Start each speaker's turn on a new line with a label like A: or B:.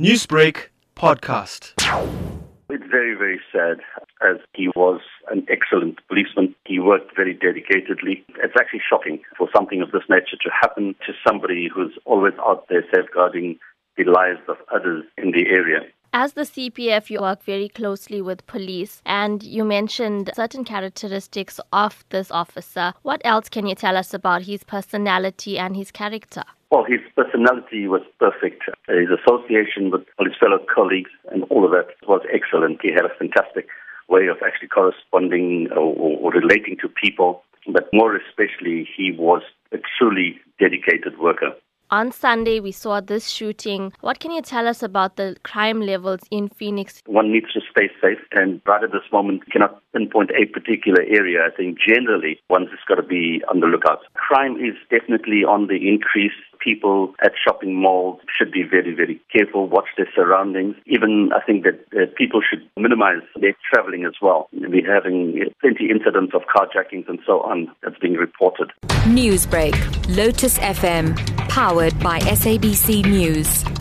A: Newsbreak podcast.
B: It's very, very sad as he was an excellent policeman. He worked very dedicatedly. It's actually shocking for something of this nature to happen to somebody who's always out there safeguarding the lives of others in the area.
C: As the CPF, you work very closely with police, and you mentioned certain characteristics of this officer. What else can you tell us about his personality and his character?
B: Well, his personality was perfect. His association with his fellow colleagues and all of that was excellent. He had a fantastic way of actually corresponding uh, or, or, relating to people, but more especially, he was a truly dedicated worker.
C: On Sunday, we saw this shooting. What can you tell us about the crime levels in Phoenix?
B: One needs to stay safe, and right at this moment, cannot pinpoint a particular area. I think generally, one's just got to be on the lookout. Crime is definitely on the increase. People at shopping malls should be very, very careful, watch their surroundings. Even I think that uh, people should minimize their traveling as well. We're having plenty incidents of carjackings and so on that's being reported.
D: Newsbreak, Lotus FM, powered by SABC News.